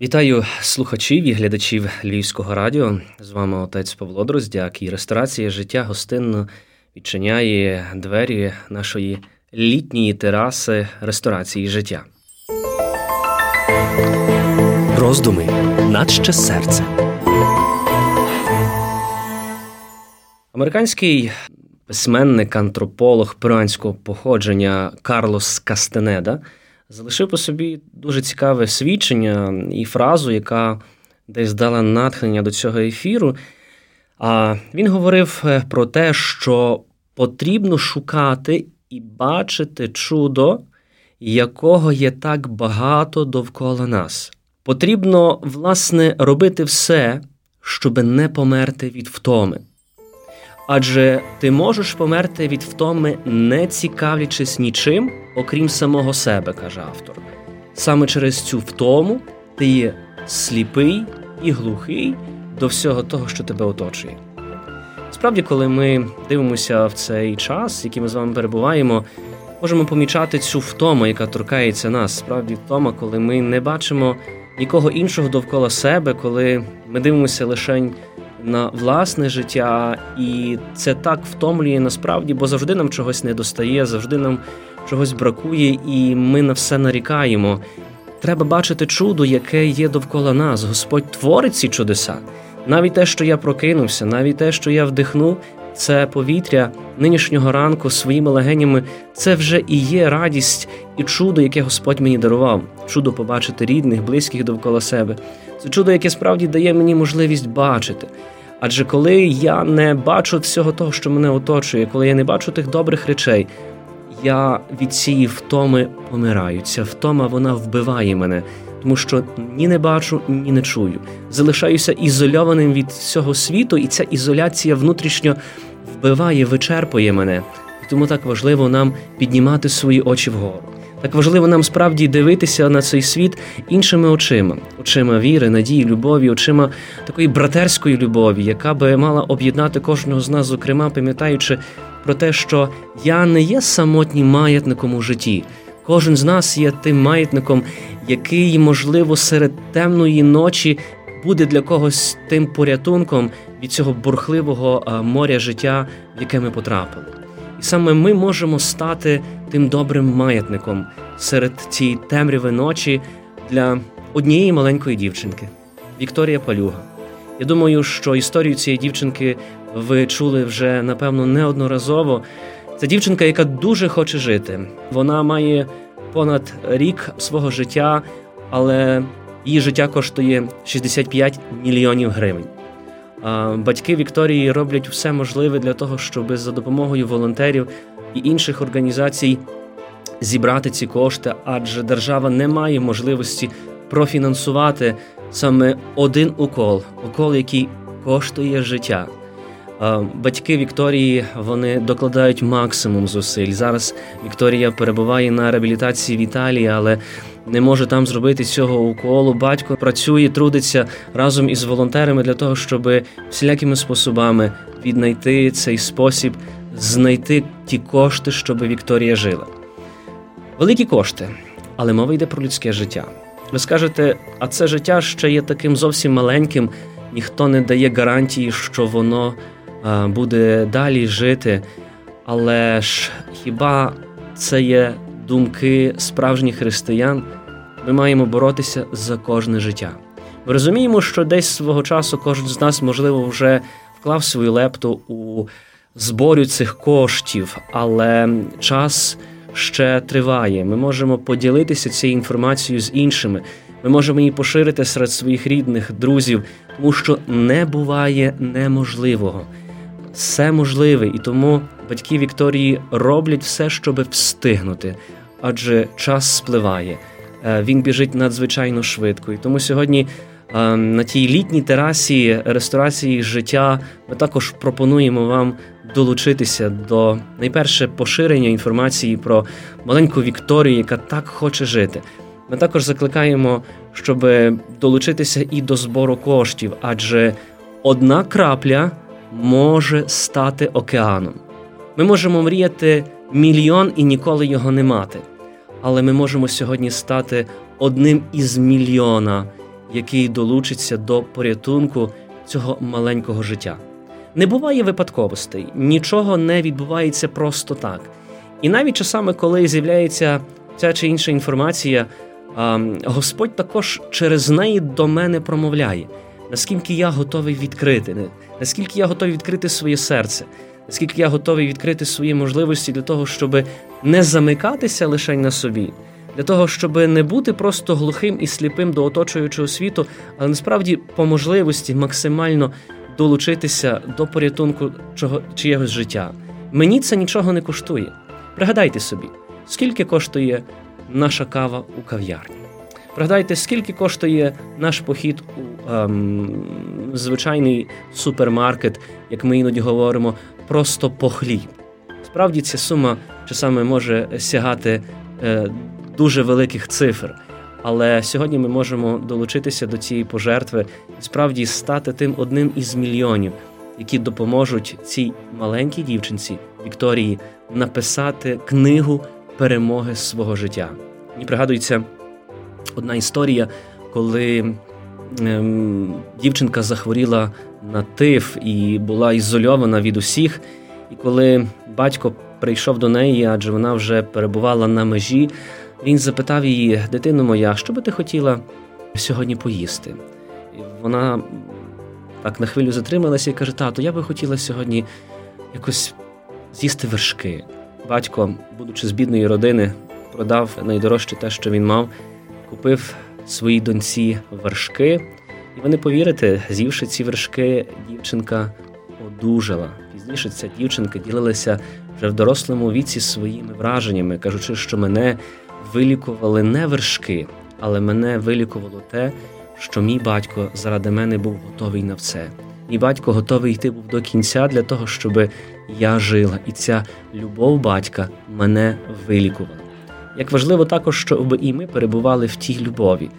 Вітаю слухачів і глядачів Львівського радіо. З вами отець Павло Дроздяк і ресторація життя гостинно відчиняє двері нашої літньої тераси ресторації життя. Роздуми наче серце. Американський письменник, антрополог перуанського походження Карлос Кастенеда залишив по собі дуже цікаве свідчення і фразу, яка десь дала натхнення до цього ефіру. А він говорив е, про те, що потрібно шукати і бачити чудо, якого є так багато довкола нас. Потрібно, власне, робити все, щоб не померти від втоми. Адже ти можеш померти від втоми, не цікавлячись нічим, окрім самого себе, каже автор. Саме через цю втому ти є сліпий і глухий до всього того, що тебе оточує. Справді, коли ми дивимося в цей час, який ми з вами перебуваємо, можемо помічати цю втому, яка торкається нас. Справді, втома, коли ми не бачимо нікого іншого довкола себе, коли ми дивимося лише на власне життя, і це так втомлює насправді, бо завжди нам чогось не достає, завжди нам чогось бракує, і ми на все нарікаємо. Треба бачити чудо, яке є довкола нас. Господь творить ці чудеса. Навіть те, що я прокинувся, навіть те, що я вдихнув, це повітря нинішнього ранку своїми легенями, це вже і є радість і чудо, яке Господь мені дарував. Чудо побачити рідних, близьких довкола себе. Це чудо, яке справді дає мені можливість бачити. Адже коли я не бачу всього того, що мене оточує, коли я не бачу тих добрих речей, я від цієї втоми помираю. Ця втома вона вбиває мене, тому що ні не бачу, ні не чую. Залишаюся ізольованим від всього світу, і ця ізоляція внутрішньо вбиває, вичерпує мене. І тому так важливо нам піднімати свої очі вгору. Так важливо нам справді дивитися на цей світ іншими очима, очима віри, надії, любові, очима такої братерської любові, яка би мала об'єднати кожного з нас, зокрема, пам'ятаючи про те, що я не є самотнім маятником у житті. Кожен з нас є тим маятником, який, можливо, серед темної ночі буде для когось тим порятунком від цього бурхливого моря життя, в яке ми потрапили. І саме ми можемо стати тим добрим маятником серед цієї темряви ночі для однієї маленької дівчинки Вікторія Палюга. Я думаю, що історію цієї дівчинки ви чули вже напевно неодноразово. Це дівчинка, яка дуже хоче жити. Вона має понад рік свого життя, але її життя коштує 65 мільйонів гривень. Батьки Вікторії роблять все можливе для того, щоб за допомогою волонтерів і інших організацій зібрати ці кошти, адже держава не має можливості профінансувати саме один укол, укол, який коштує життя. Батьки Вікторії вони докладають максимум зусиль. Зараз Вікторія перебуває на реабілітації в Італії, але не може там зробити цього уколу. Батько працює, трудиться разом із волонтерами для того, щоб всілякими способами віднайти цей спосіб, знайти ті кошти, щоб Вікторія жила. Великі кошти, але мова йде про людське життя. Ви скажете, а це життя ще є таким зовсім маленьким, ніхто не дає гарантії, що воно буде далі жити. Але ж хіба це є думки справжніх християн? Ми маємо боротися за кожне життя. Ми розуміємо, що десь свого часу кожен з нас, можливо, вже вклав свою лепту у зборю цих коштів, але час ще триває. Ми можемо поділитися цією інформацією з іншими. Ми можемо її поширити серед своїх рідних, друзів, тому що не буває неможливого. Все можливе, і тому батьки Вікторії роблять все, щоб встигнути, адже час спливає. Е, він біжить надзвичайно швидко. І тому сьогодні е, на тій літній терасі ресторації життя ми також пропонуємо вам долучитися до найперше поширення інформації про маленьку Вікторію, яка так хоче жити. Ми також закликаємо, щоб долучитися і до збору коштів, адже одна крапля може стати океаном. Ми можемо мріяти мільйон і ніколи його не мати. Але ми можемо сьогодні стати одним із мільйона, який долучиться до порятунку цього маленького життя. Не буває випадковостей, нічого не відбувається просто так. І навіть часами, коли з'являється ця чи інша інформація, Господь також через неї до мене промовляє, наскільки я готовий відкрити, наскільки я готовий відкрити своє серце, наскільки я готовий відкрити свої можливості для того, щоб не замикатися лише на собі, для того, щоб не бути просто глухим і сліпим до оточуючого світу, але насправді по можливості максимально долучитися до порятунку чого чиєгось життя. Мені це нічого не коштує. Пригадайте собі, скільки коштує наша кава у кав'ярні. Пригадайте, скільки коштує наш похід у ем, звичайний супермаркет, як ми іноді говоримо, просто по хліб. Справді ця сума часами може сягати е, дуже великих цифр. Але сьогодні ми можемо долучитися до цієї пожертви і справді стати тим одним із мільйонів, які допоможуть цій маленькій дівчинці Вікторії написати книгу перемоги свого життя. Мені пригадується одна історія, коли ем, дівчинка захворіла на тиф і була ізольована від усіх. І коли батько прийшов до неї, адже вона вже перебувала на межі, він запитав її, дитино моя, що би ти хотіла сьогодні поїсти? І Вона так на хвилю затрималася і каже: Тато, я би хотіла сьогодні якось з'їсти вершки. Батько, будучи з бідної родини, продав найдорожче те, що він мав, купив своїй доньці вершки, і вони повірите, з'ївши ці вершки, дівчинка одужала. Пізніше ця дівчинка ділилася вже в дорослому віці своїми враженнями, кажучи, що мене вилікували не вершки, але мене вилікувало те, що мій батько заради мене був готовий на все. Мій батько готовий йти був до кінця для того, щоб я жила, і ця любов батька мене вилікувала. Як важливо також, щоб і ми перебували в тій любові,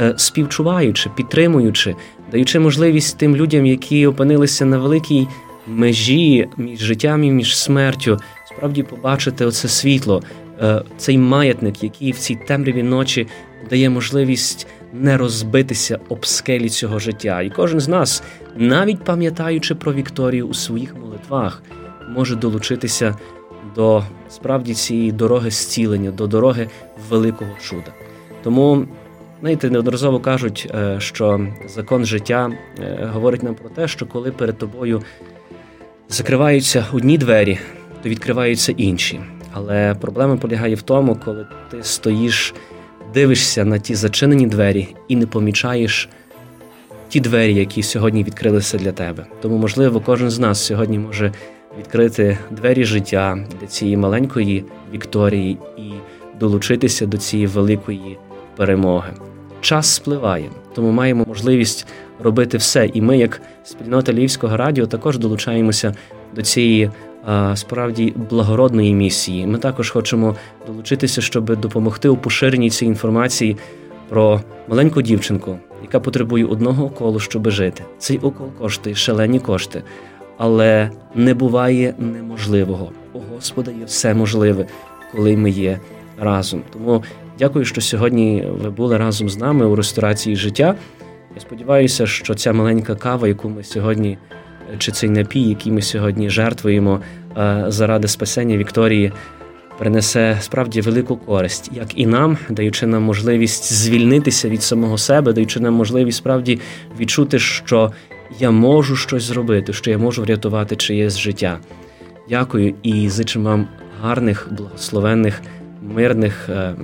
е, співчуваючи, підтримуючи, даючи можливість тим людям, які опинилися на великій межі між життям і між смертю, справді побачити оце світло, е, цей маятник, який в цій темряві ночі дає можливість не розбитися об скелі цього життя. І кожен з нас, навіть пам'ятаючи про Вікторію у своїх молитвах, може долучитися до справді цієї дороги зцілення, до дороги великого чуда. Тому, знаєте, неодноразово кажуть, е, що закон життя е, говорить нам про те, що коли перед тобою закриваються одні двері, то відкриваються інші. Але проблема полягає в тому, коли ти стоїш, дивишся на ті зачинені двері і не помічаєш ті двері, які сьогодні відкрилися для тебе. Тому, можливо, кожен з нас сьогодні може відкрити двері життя для цієї маленької Вікторії і долучитися до цієї великої перемоги. Час спливає, тому маємо можливість робити все. І ми, як спільнота Львівського радіо, також долучаємося до цієї справді благородної місії. Ми також хочемо долучитися, щоб допомогти у поширенні цієї інформації про маленьку дівчинку, яка потребує одного уколу, щоб жити. Цей укол коштує шалені кошти але не буває неможливого. У Господа є все можливе, коли ми є разом. Тому дякую, що сьогодні ви були разом з нами у ресторації життя. Я сподіваюся, що ця маленька кава, яку ми сьогодні, чи цей напій, який ми сьогодні жертвуємо е, заради спасення Вікторії, принесе справді велику користь, як і нам, даючи нам можливість звільнитися від самого себе, даючи нам можливість справді відчути, що я можу щось зробити, що я можу врятувати чиєсь життя. Дякую і зичу вам гарних, благословенних, мирних е,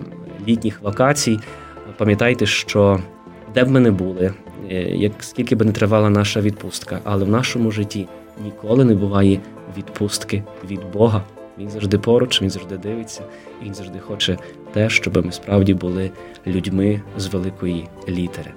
літніх вакацій. Пам'ятайте, що де б ми не були, як скільки би не тривала наша відпустка, але в нашому житті ніколи не буває відпустки від Бога. Він завжди поруч, він завжди дивиться, і він завжди хоче те, щоб ми справді були людьми з великої літери.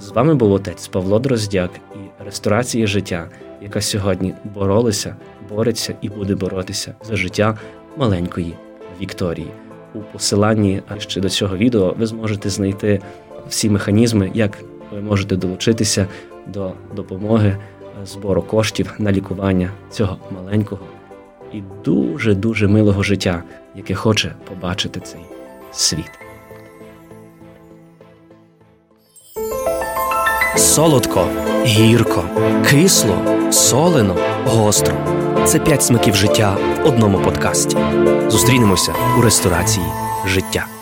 З вами був отець Павло Дроздяк і ресторація життя, яка сьогодні боролася, бореться і буде боротися за життя маленької Вікторії. У посиланні ще до цього відео ви зможете знайти всі механізми, як ви можете долучитися до допомоги збору коштів на лікування цього маленького і дуже дуже милого життя, яке хоче побачити цей світ. солодко, гірко, кисло, солено, гостро. Це п'ять смаків життя в одному подкасті. Зустрінемося у ресторації життя.